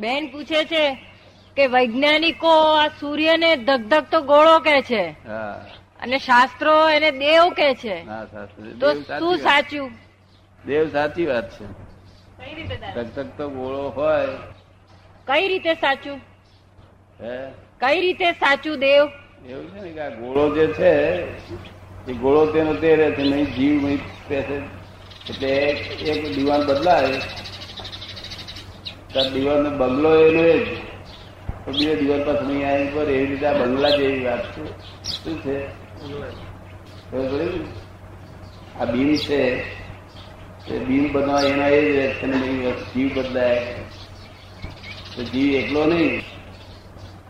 બેન પૂછે છે કે વૈજ્ઞાનિકો આ સૂર્યને ધગધગતો ગોળો કે છે. અને શાસ્ત્રો એને દેવ કે છે. તો શું સાચું? દેવ સાચી વાત છે. કઈ રીતે ધગધગતો ગોળો હોય. કઈ રીતે સાચું? કઈ રીતે સાચું દેવ? એવું છે ને કે આ ગોળો જે છે એ ગોળો તેનો તે રહે છે નહીં જીવ નહીં એટલે એક દિવાન બદલાય ત્યારે દીવાનનો બંગલો એનો એ જ તો બીજો દિવાલ પાસે નહીં આવી પર એવી રીતે બંગલા જેવી વાત છે. શું છે? આ બીમ છે. તે બીમ બનવા એના એ જ છે જીવ બદલાય. તો જીવ એકલો નહીં.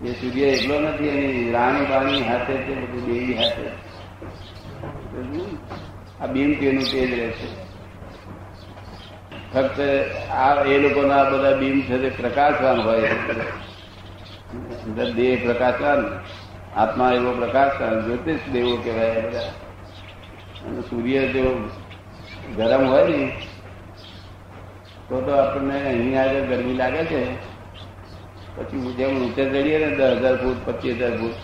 એ સૂર્ય એકલો નથી, એની રાણી બાણી હાથે છે, બધું દેવી હાથે. આ બીમ તેનું તેજ રહે છે. ફક્ત આ એ લોકોના બધા બીમ છે તે પ્રકાશવાન હોય. અંદર દેહ પ્રકાશવાન, આત્મા એવો પ્રકાશવાન, જ્યોતિષ દેવો કહેવાય બધા. અને સૂર્ય જો ગરમ હોય ને, તો તો આપણને અહીં આગળ ગરમી લાગે છે. પછી જેમ ઊંચે ચડીએ ને દસ હજાર ફૂટ, પચીસ હજાર ફૂટ,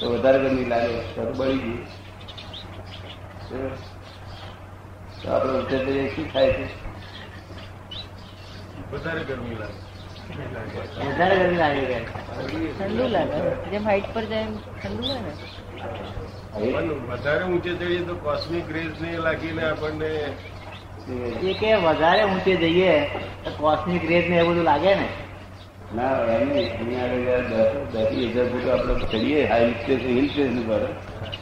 તો વધારે ગરમી લાગે તો બળી ગઈ. તો આપણે ઊંચે ચડીએ શું થાય છે? વધારે ગરમી લાગે. વધારે ગરમી લાગે ઠંડુ લાગે. જેમ હાઈટ પર જાય ઠંડુ લાગે. વધારે ઊંચે જઈએ તો કોસ્મિક રેઝ ને એ લાગીને આપણને એ કે વધારે ઊંચે જઈએ તો કોસ્મિક રેઝ ને એ બધું લાગે ને? ના એમ નહીં. અહીં આગળ જયારે દસ હજાર ફૂટ આપણે ચડીએ હાઈ સ્ટેશન હિલ સ્ટેશન પર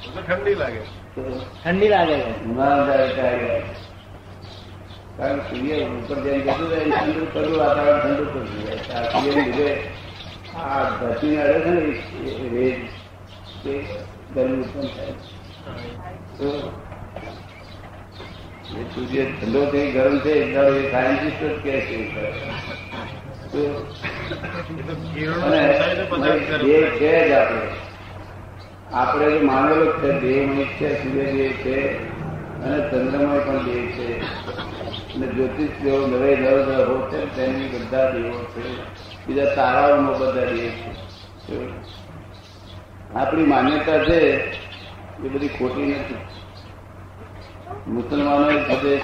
તો ઠંડી લાગે. ઠંડી લાગે ઉનાળા ત્યારે કારણ સૂર્ય ઉપર જેમ જતું રહે ઠંડુ કરવું વાતાવરણ ઠંડુ જાય આ સૂર્યને લીધે આ ધરતીને અડે છે ને રેજ તે ગરમી ઉત્પન્ન થાય સૂર્ય ઠંડો થઈ ગરમ છે એટલે એ સાયન્ટિસ્ટ જ કહે છે. દેહ આપણે આપણે જે માનેલો છે દેહમય છે, સૂર્યદેવ છે, અને ચંદ્રમય પણ દેહ છે. અને જ્યોતિષ જેવો નવે નવ ગ્રહો છે તેની બધા દેવો છે. બીજા તારાઓનો બધા દેવ છે. આપણી માન્યતા છે એ બધી ખોટી નથી. મુસલમાનો છે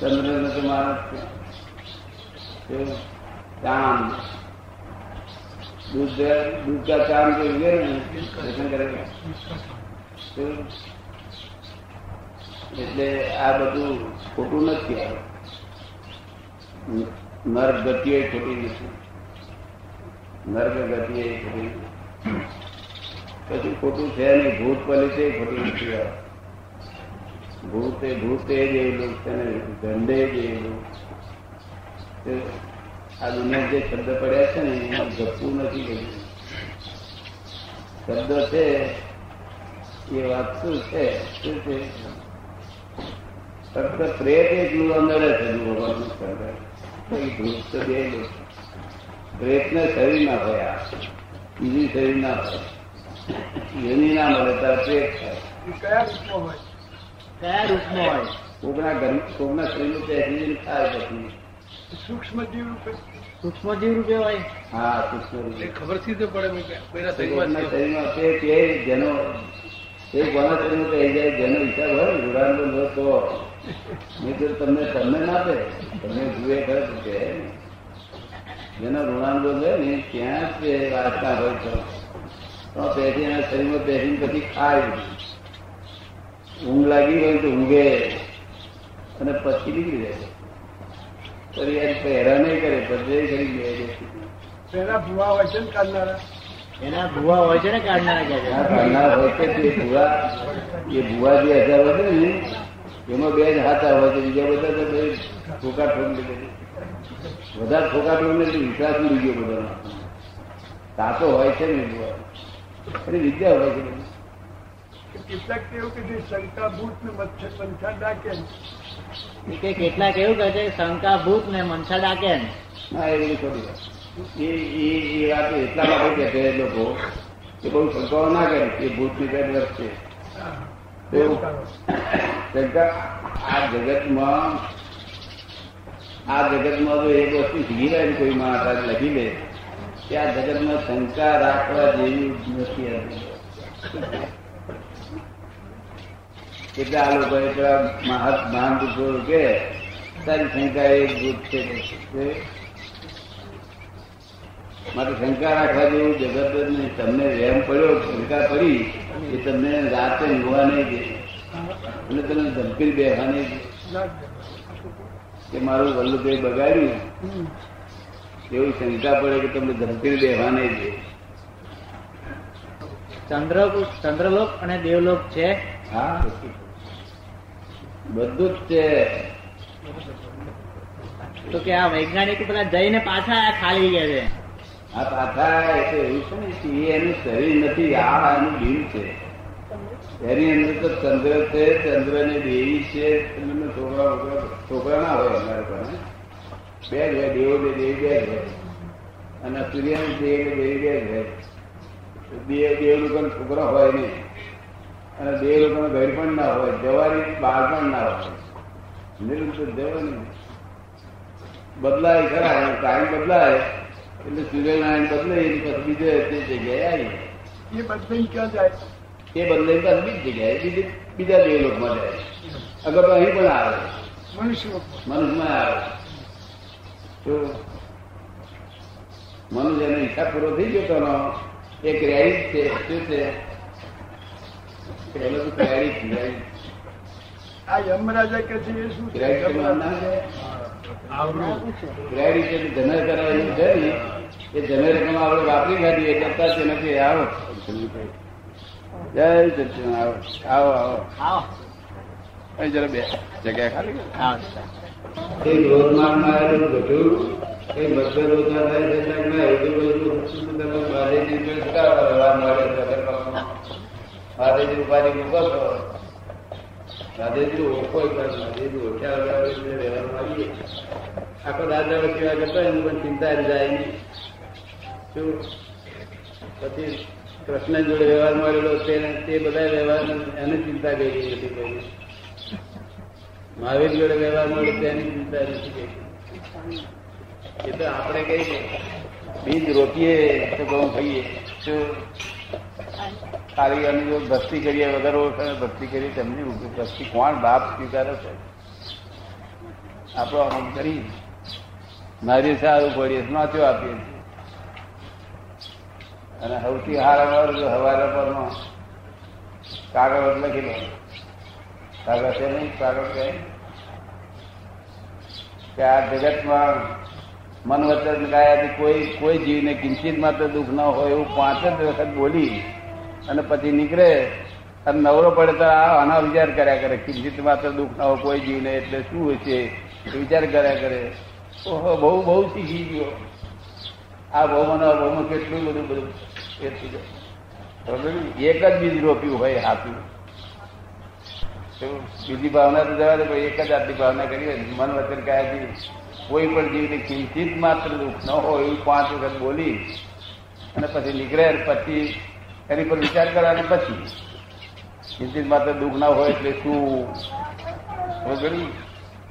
ચંદ્ર નથી માણસ છે. ચાંદ. દૂધ દૂધ કા ચાંદ જો કરેગા એટલે આ બધું ખોટું નથી નર્ક ગતિ એ ખોટી નથી નર્ક ગતિએ ખોટી. પછી ખોટું છે નહીં, ભૂત પલિત ખોટી નથી ભૂતે ભૂતે જ એલું છે ને ગંડે જ એલું આ દુનિયા જે શબ્દ પડ્યા છે ને, એમાં જપવું નથી ગયું શબ્દ છે, એ વાત શું છે? શું છે? ફક્ત પ્રેત એકલું અંદર જ તો બે પ્રેતને શરીર ના હોય આ બીજું શરીર ના હોય યોની ના મળે તાર પ્રેત થાય. કયા રૂપમાં હોય? કયા રૂપનો હોય? કોકના ઘર કોકના શરીરનું પેસેન્જર થાય પછી. સૂક્ષ્મ જીવ રૂપે સૂક્ષ્મ જીવ રૂપે હોય? હા સૂક્ષ્મ એ ખબર સીધે પડે મેં કોઈના શરીરમાં. શરીરમાં તે તે જેનો તે કોના શરીરમાં કહી જાય જેનો હિસાબ હોય ઉડાન રૂડાનો તો તો તમને તમને ના આપે? તમને જુએ ખરે કે જેનો ઋણાંગો છે ને ત્યાં જ તે વાસના હોય છે. તો પહેરી એના શરીરમાં પહેરીને પછી ખાય. ઊંઘ લાગી હોય તો ઊંઘે. અને પછી નીકળી જાય. તો યાર પહેરા નહીં કરે પછી કરી લે પહેરા ભૂવા હોય છે ને કાઢનારા? એના ભૂવા હોય છે ને કાઢનારા કે છે? આ હોય છે તે ભૂવા. એ ભૂવા જે હજાર હોય છે ને એમાં બે જ હાથા હોય છે બીજા બધા તો બે ઠોકા ઠોક લીધે. વધારે ઠોકા ઠોક ને વિશ્વાસ ઉડી ગયો બધાનો. તાતો હોય છે ને ભૂવા એની વિદ્યા હોય છે. બધી. કેટલાક એવું કે જે શંકા ભૂત ને મચ્છર પંખા ડાકે એ કે કેટલાક એવું કહે છે કે શંકા ભૂત ને મનસા ડાકે ને. હા એ બધી ખોટી વાત. એ એ એ વાત એટલા માટે કે છે લોકો કે બહુ શંકાઓ ના કરે કે ભૂતની પેટ વધશે તો શંકા આ જગતમાં આ જગતમાં જો એક વસ્તુ શીખી લે કોઈ માણસ લખી લે, કે આ જગતમાં શંકા રાખવા જેવી નથી કેટલા આ લોકો એટલા મહાન પુરુષો કે, તારી શંકા એક ભૂત છે. માટે શંકા રાખવા જેવું જગત તમને વહેમ પડ્યો શંકા પડી એ તમને રાતે ઊંઘવા નહીં દે. અને તમને ધમકી બેહવા નહીં દે. કે મારું વલ્લભભાઈ બગાડ્યું. એવું શંકા પડે કે તમને ધમકી બેહવા નહીં દે. ચંદ્ર ચંદ્રલોક અને દેવલોક છે? હા. બધું જ છે. તો કે આ વૈજ્ઞાનિક પેલા જઈને પાછા ખાલી ગયા છે. આ પાછા એટલે એવું છે ને એનું શરીર નથી, આ એનું બિલ છે. એની અંદર તો ચંદ્ર છે ચંદ્ર ને દેવી છે તમને છોકરા છોકરા ના હોય અમારે પણ બે જ હોય, દેવો બે દેવી બે જ અને સૂર્ય દેવ ને દેવી બે જ હોય. દેવ દેવ લોકો છોકરા હોય નહીં. અને દેવ લોકો ઘર પણ ના હોય, જવાની બાળ પણ ના હોય. નિરંતર જવાની. બદલાય ખરા, ટાઈમ બદલાય. એટલે સૂર્યનારાયણ બદલે એની પછી બીજે તે જગ્યાએ આવી. એ બદલાઈ ક્યાં જાય? એ બદલે બીજી જગ્યાએ બીજી બીજા દેવ લોકમાં જાય અગર તો અહીં પણ આવે મનુષ્ય મનુષ્યમાં આવે તો મનુષ્યનો હિસાબ પૂરો થઈ ગયો તો એનો એક ક્રેડિટ છે શું છે? પેલો તો ક્રેડિટ આ યમરાજા કે છે એ શું છે? ક્રેડિટ એટલે જનર કરાવેલું છે એ જનર રકમ આપણે વાપરી કાઢીએ કરતા તે નથી. આવો. જય સચિન આવો. આવો આવો. આવો. અહીં જરા બે જગ્યા ખાલી એ ક્રોધમાન મારેલું બધું એ થાય છે એવું બધું તમે? મહાદેવજી ઉપાધિ મૂકો છો. મહાદેવજી ઓળખો એક વાર મહાદેવજી ઓળખ્યા વ્યવહાર આખો દાદા સેવા કરતા હોય પણ ચિંતા જાય નહીં. શું? પછી કૃષ્ણ જોડે વ્યવહાર મળેલો તે બધા વ્યવહાર એને ચિંતા કરી નથી કોઈ મહાવીર જોડે વ્યવહાર મળે તેની ચિંતા નથી કરી એ તો આપણે કઈ બીજ રોપીએ, તો ઘઉં ખાઈએ. શું? ખાલી અમે ભક્તિ કરીએ વગર ઓળખાણ ભક્તિ કરીએ તેમની ભક્તિ કોણ બાપ સ્વીકારે છે? આપણો આમ કરી મારી સારું પડીએ નાચો આપીએ. અને સૌથી હારાવાર હવારા પરનો કાગળ લખી લો. કાગળ છે નહીં? કાગળ કે કે આ જગતમાં મન વચન ગાયાથી કોઈ કોઈ જીવને કિંચિત માત્ર દુઃખ ન હોય એવું પાંચ જ વખત બોલી. અને પછી નીકળે અને નવરો પડે તો આના વિચાર કર્યા કરે કિંચિત માત્ર દુઃખ ન હોય, કોઈ જીવને એટલે શું હશે? વિચાર કર્યા કરે. ઓહો, બહુ બહુ શીખી ગયો. આ આ બહુમાં કેટલું બધું બધું એ થઈ એક જ બીજ રોપ્યું હોય હાથું બીજી ભાવના તો જવા દે એક જ આટલી ભાવના કરી હોય. મન વચન કાયાથી કોઈ પણ જીવને કિંચિત માત્ર દુઃખ ન હોય, એવું પાંચ વખત બોલી, અને પછી નીકળે પછી એની પર વિચાર કરવાનો પછી ચિંતિત માત્ર દુઃખ ના હોય એટલે શું? બરોબર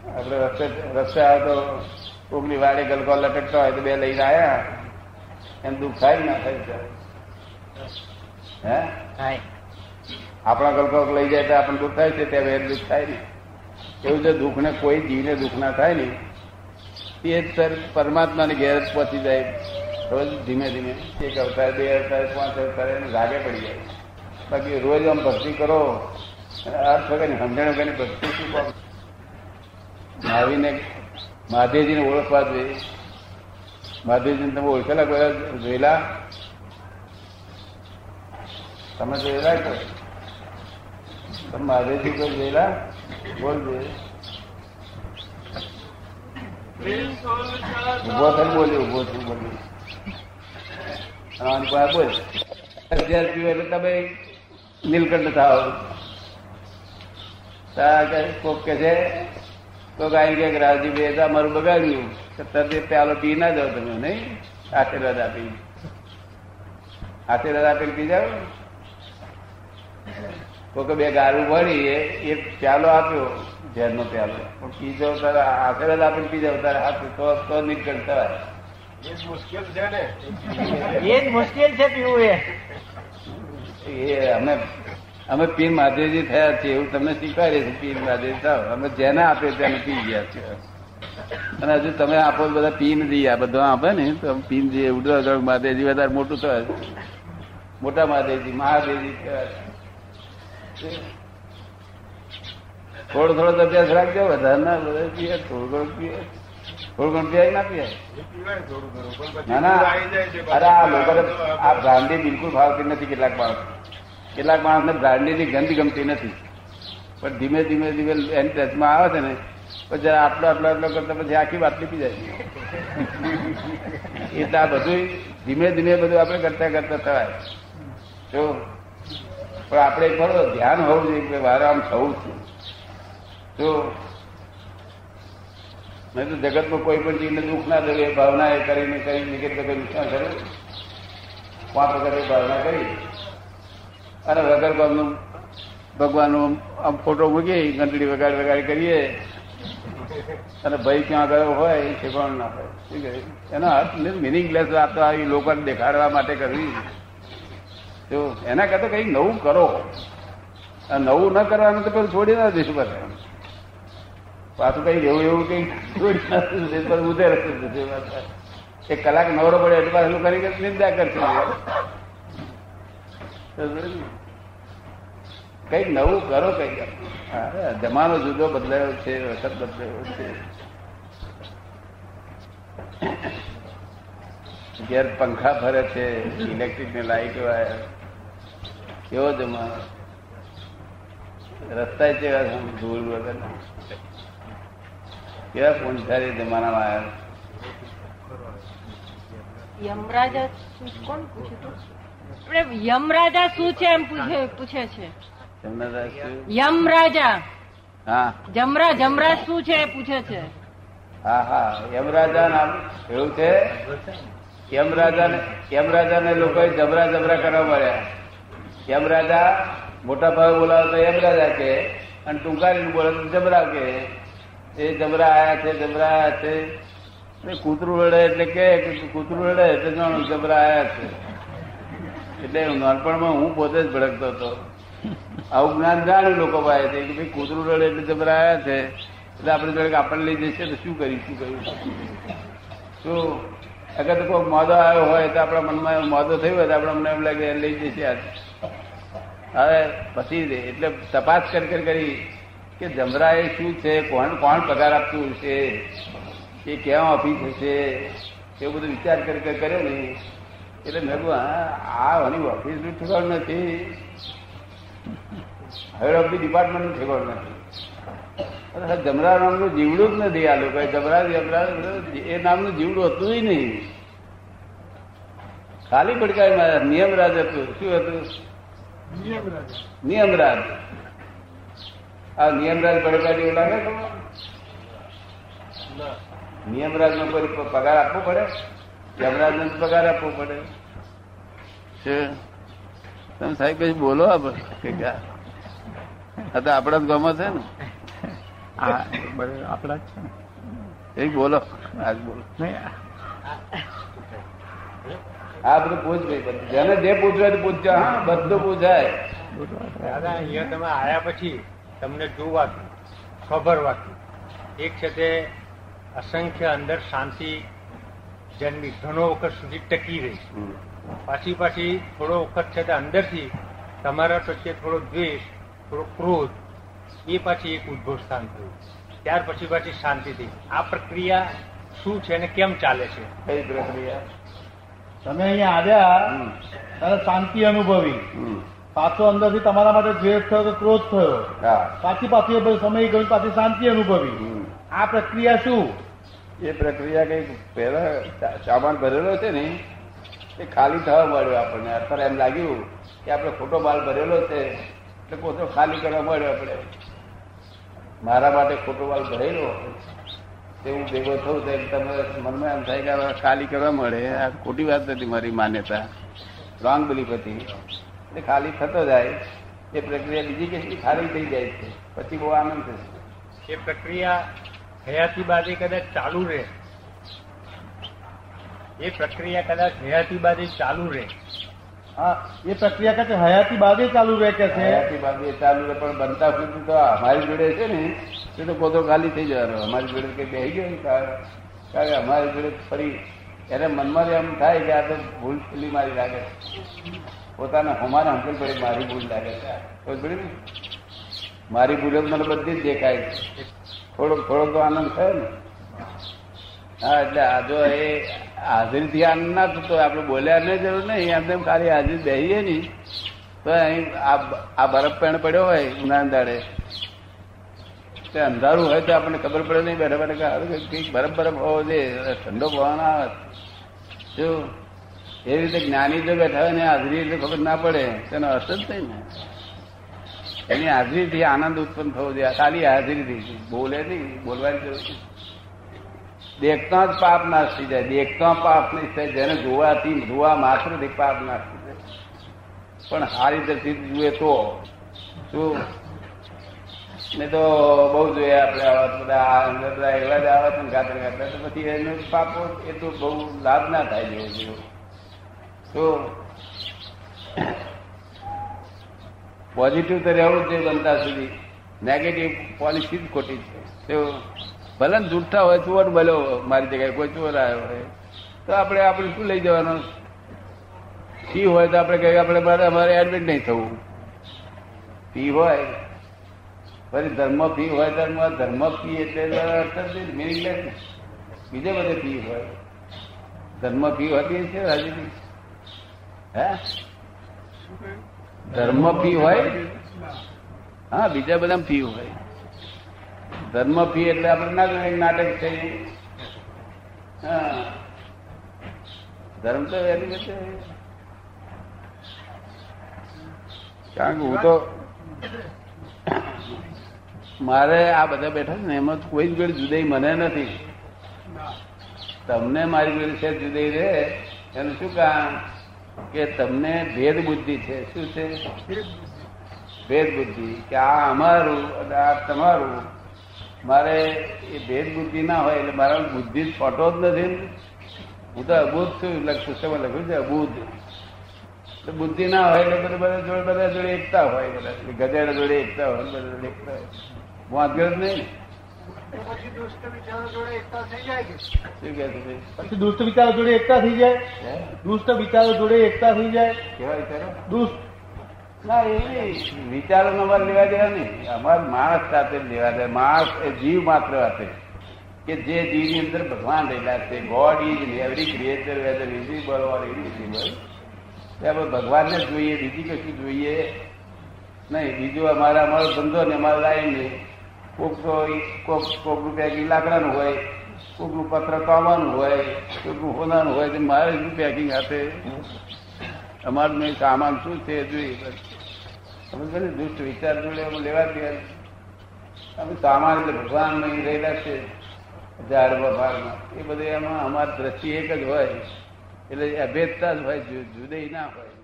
આપણે રસ્તે રસ્તે આવે તો કોકની વાડે ગલકો લટકતા હોય તો બે લઈને આવ્યા એમ દુઃખ થાય ના થાય હે? થાય. આપણા ગલકો લઈ જાય તો આપણને દુઃખ થાય છે ત્યાં વેર દુઃખ થાય ને એવું જો દુઃખ ને કોઈ જીવને દુઃખ ના થાય ને તે જ સર પરમાત્માની ઘેર પહોંચી જાય. રોજ ધીમે ધીમે એક અવતાર બે અવતાર પાંચ અવતાર એને લાગે પડી જાય. બાકી રોજ આમ ભક્તિ કરો અર્થ વગરની સમજણ વગરની ભક્તિ શું કામ? મહાવીરને મહાદેવજીને ઓળખવા જોઈએ. મહાદેવજીને તમે ઓળખેલા કોઈ જોયેલા? તમે જોયેલા કે? તમે મહાદેવજી કોઈ જોયેલા? બોલ જોઈએ. ઊભો થઈ બોલ્યો ઊભો થઈ બોલ્યો અને પીવો એટલે તમે નીલકંઠ થાવ કોક કે છે, તો ગાય કે રાજી બે મારું બગાડ્યું. તરત પ્યાલો પી ના જાવ તમે, નહીં? આશીર્વાદ આપી. આશીર્વાદ આપીને પી જાવ કોકે બે ગારું ભરી એ એ પ્યાલો આપ્યો, ઝેરનો પ્યાલો. પણ પીજો તારે આશીર્વાદ આપીને પી જાવ તારે હાથ, તો નીકળતા એ જ મુશ્કેલ છે ને? એ જ મુશ્કેલ છે પીવું એ. એ અમે અમે પીર મહાદેવજી થયા છીએ એવું તમને શીખવાડીએ છીએ પીર મહાદેવ થાવ અમે જેને આપે તેને પી ગયા છે અને હજુ તમે આપો બધા પીન જઈએ આ બધા આપે ને તો પીન જઈએ ઉડવા ઉડો મહાદેવજી વધારે મોટું થાય મોટા મહાદેવજી મહાદેવજી થોડો થોડો અભ્યાસ રાખજો વધારે ના બધા પીએ થોડું થોડું પીએ. થોડું ઘણું પીવાય ના આ બ્રાન્ડી બિલકુલ ભાવતી નથી કેટલાક માણસ કેટલાક માણસને બ્રાન્ડીની ગંધ ગમતી નથી. પણ ધીમે ધીમે ધીમે એની ટચમાં આવે છે ને પછી આટલો આટલો આટલો કરતા પછી આખી બાટલી પી જાય. એટલે આ બધું ધીમે ધીમે બધું આપણે કરતા કરતા થવાય. જો, પણ આપણે એક ધ્યાન હોવું જોઈએ કે મારે આમ થવું છું. જો નહીં તો જગતમાં કોઈ પણ ચીજને દુઃખ ના દેવું એ ભાવના એ કરીને કરી કરીને તો વગર નુકસાન કરે. પાંચ એ ભાવના કરી. અને વગર ભાવનું ભગવાનનો આમ ફોટો મૂકી ઘંટડી વગાડ વગાડ કરીએ. અને ભાઈ ક્યાં ગયો હોય એ ઠેકાણું ના હોય શું કહે? એનો અર્થ મિનિંગલેસ વાત આવી લોકોને દેખાડવા માટે કરવી. તો એના કરતા કંઈક નવું કરો. નવું ન કરવાનું તો પેલું છોડી ના દઈશું બધા. પાછું કઈ રહેવું એવું કઈ ઉધે એક કલાક નવરો પડે એટલે પાછું કરી નિંદા કરશે. કંઈક નવું કરો કંઈક જમાનો જુદો બદલાયો છે, વખત બદલાયો છે. ઘેર પંખા ફરે છે ઇલેક્ટ્રિક ને લાઈટ વાયર કેવો જમાનો. રસ્તા છે ધૂળ વગર. કેવા પૂંછારી જમાનામાં આવ્યા યમરાજા કોણ યમરાજા શું છે એમ પૂછે પૂછે છે? યમરાજા. હા. જમરા જમરા શું છે પૂછે છે. હા હા. યમરાજા નામ એવું છે? યમરાજા ને યમરાજા ને લોકો જબરા જબરા કરવા મળ્યા. યમરાજા મોટા ભાવે બોલાવે તો યમરાજા કે અને ટૂંકારીને બોલે તો જબરા કે. એ જમરા આયા છે જબરા આયા છે. એટલે કૂતરું રડે એટલે કે કૂતરું રડે એટલે જાણો જબરા આયા છે. એટલે નાનપણમાં હું પોતે જ ભડકતો હતો. આવું જ્ઞાન જાણ્યું લોકો પાસે કે ભાઈ કૂતરું રડે એટલે જબરા આયા છે. એટલે આપણે જોડે આપણને લઈ જશે તો શું કરી શું કર્યું શું અગર તો કોઈ મોદો આવ્યો હોય તો આપણા મનમાં મોદો થયો હોય તો આપણે અમને એમ લાગે લઈ જશે હવે પછી એટલે તપાસ કરી કરી કે જમરા એ શું છે કોણ કોણ પગાર આપતું છે એ ક્યાં ઓફિસ હશે એવું બધું વિચાર કરી કરી કર્યો ને. એટલે મેં કહું આ આની ઓફિસનું ઠેકાણ નથી. હેડ ઓફ ધી ડિપાર્ટમેન્ટનું ઠેકાણ નથી. જમરા નામનું જીવડું જ નથી આ લોકો જમરા જમરા એ નામનું જીવડું હતું જ નહીં. ખાલી પડકાય નિયમરાજ હતું. શું હતું? નિયમરાજ. આ નિયમરાજ પડકારી લાગે તમને? નિયમરાજ નો કોઈ પગાર આપવો પડે યમરાજ નો પગાર આપવો પડે છે તમે સાહેબ કઈ બોલો આપણે? આ તો આપણા જ ગામમાં છે ને આપણા જ છે ને. એ બોલો આજ બોલો આ બધું પૂછ ભાઈ જેને જે પૂછવું પૂછજો હા બધું પૂછાય દાદા અહીંયા તમે આયા પછી તમને જોવાતું ખબરવાતું એક છે તે અસંખ્ય અંદર શાંતિ જન્મી ઘણો વખત સુધી ટકી રહી. પાછી પાછી થોડો વખત છે તે અંદરથી તમારા પ્રત્યે થોડો દ્વેષ થોડો ક્રોધ એ પાછી એક ઉદ્ભવ સ્થાન થયું. ત્યાર પછી પાછી શાંતિ થઈ. આ પ્રક્રિયા શું છે અને કેમ ચાલે છે? કઈ પ્રક્રિયા? તમે અહીંયા આવ્યા. ત્યારે શાંતિ અનુભવી. પાછો અંદરથી તમારા માટે દ્વેષ થયો કે ક્રોધ થયો? હા. પાછી પાછી સમય ગયો પાછી શાંતિ અનુભવી. આ પ્રક્રિયા શું? એ પ્રક્રિયા કઈ પહેલા સામાન ભરેલો છે ને એ ખાલી થવા મળ્યો આપણને. અત્યારે એમ લાગ્યું કે આપણે ખોટો માલ ભરેલો છે એટલે પોતે ખાલી કરવા મળ્યો આપણે. મારા માટે ખોટો માલ ભરેલો? તે હું ભેગો થયું તો તમે મનમાં એમ થાય કે ખાલી કરવા મળે આ ખોટી વાત નથી મારી માન્યતા. રોંગ બિલીફ હતી. એટલે ખાલી થતો જાય એ પ્રક્રિયા બીજી કેટલી ખાલી થઈ જાય છે. પછી બહુ આનંદ થશે. એ પ્રક્રિયા હયાતી બાદ કદાચ ચાલુ રહે. એ પ્રક્રિયા કદાચ હયાતી બાદ ચાલુ રહે. હા એ પ્રક્રિયા કદાચ હયાતી બાદ ચાલુ રહે કે છે? હયાતી બાદ એ ચાલુ રહે પણ બનતા સુધી તો અમારી જોડે છે ને એ તો પોતો ખાલી થઈ જવાનો. અમારી જોડે કઈ બે ગયો ને કારણ કારણ કે અમારી જોડે ફરી એને મનમાં એમ થાય કે આ તો ભૂલ પેલી મારી લાગે છે. પોતાના હમારે હંકેલ પડે, મારી ભૂલ લાગે છે. મારી ભૂલ મને બધી જ દેખાય છે. થોડોક થોડોક તો આનંદ થયો ને. હા, એટલે આ જો એ હાજરીથી આનંદ ના થતો આપણે બોલ્યા નહીં. જરૂર નહીં તેમ ખાલી હાજરી બેસીએ નહીં. તો અહીં આ બરફ પેણ પડ્યો હોય ઉનાળા દાડે. તે અંધારું હોય તો આપણને ખબર પડે નહીં બેઠા બેઠા કંઈક બરફ બરફ હોવો જોઈએ. ઠંડો પવન આવે. જો એવી રીતે જ્ઞાની જો બેઠા હોય ને હાજરી એટલે ખબર ના પડે. તેનો અર્થ જ નહીં ને. એની હાજરીથી આનંદ ઉત્પન્ન થવો જોઈએ. ખાલી હાજરીથી. બોલે નહીં, બોલવાની જરૂર દેખતા જ પાપ નાશ થઈ જાય. દેખતા પાપ નહીં થાય. જેને જોવાથી, જોવા માત્રથી પાપ નાશ થઈ જાય. પણ સારી રીતે જુએ તો શું ને તો બહુ જોઈએ આપણે આવા બધા બધા એવા જ આવે છે ગાતર ગાતર તો પછી એનું પાપો એ તો બહુ લાભ ના થાય જેવું જેવું. તો પોઝિટિવ તો રહેવું જ બનતા સુધી. નેગેટિવ પોલિસી જ ખોટી છે. ભલે ને જૂઠા હોય ચોર ભલે મારી જગ્યાએ કોઈ ચોર આવ્યો હોય. તો આપણે આપણે શું લઈ જવાનું? ફી હોય તો આપણે કહીએ, આપણે મારે અમારે એડમિટ નહીં થવું. ફી હોય. ફરી ધર્મ ફી હોય ધર્મ ધર્મ ફી એટલે અર્થ મિનિંગલેસ બીજે બધે ફી હોય. ધર્મ ફી હોતી છે રાજીની હે? ધર્મ ફી હોય? હા, બીજા બધા ફી હોય. ધર્મ ફી એટલે આપણે ના જોઈએ નાટક છે. ધર્મ તો એની વચ્ચે કારણ કે હું તો મારે આ બધા બેઠા છે ને, એમાં કોઈ જ જોડે જુદાઈ મને નથી. તમને મારી જોડે છે, જુદાઈ રે એનું શું કારણ? કે તમને ભેદ બુદ્ધિ છે. શું છે? ભેદ બુદ્ધિ. કે આ અમારું અને આ તમારું. મારે એ ભેદ બુદ્ધિ ના હોય એટલે મારા બુદ્ધિ ફોટો જ નથી હું તો અબૂધ છું. પુસ્તકમાં લખ્યું છે અબૂધ એટલે બુદ્ધિ ના હોય એટલે બધા જોડે બધા જોડે એકતા હોય. બધા ગધેડા જોડે એકતા હોય બધા જોડે એકતા હોય. વાંધો જ નહીં? પછી દુષ્ટ વિચારો જોડે એકતા થઈ જાય દુષ્ટ વિચારો જોડે એકતા થઈ જાય? કેવા વિચારો? દુષ્ટ ના એ. વિચારો અમારે લેવા દેવા નહીં. અમારે માણસ સાથે લેવા દે માણસ એ જીવ માત્ર હશે કે જે જીવની અંદર ભગવાન રહેલા છે God is every creator whether visible or invisible આપણે ભગવાનને જોઈએ બીજી કશું જોઈએ? નહીં બીજું અમારા અમારો ધંધો ને અમારો લાઈન નહીં કોક તો કોક કોકનું પેકિંગ લાકડાનું હોય કોકનું પત્ર પાવાનું હોય કોકનું હોનાનું હોય, તો મારે શું પેકિંગ આપે અમારું નહીં સામાન શું છે જોઈએ ને? દુષ્ટ વિચાર જોડે અમે લેવા દે અમે સામાન એટલે ભગવાન નહીં રહેલા છે ઝાડમાં બફારમાં એ બધે એમાં અમારી દ્રષ્ટિ એક જ હોય, એટલે અભેદતા જ હોય જુ- ના હોય.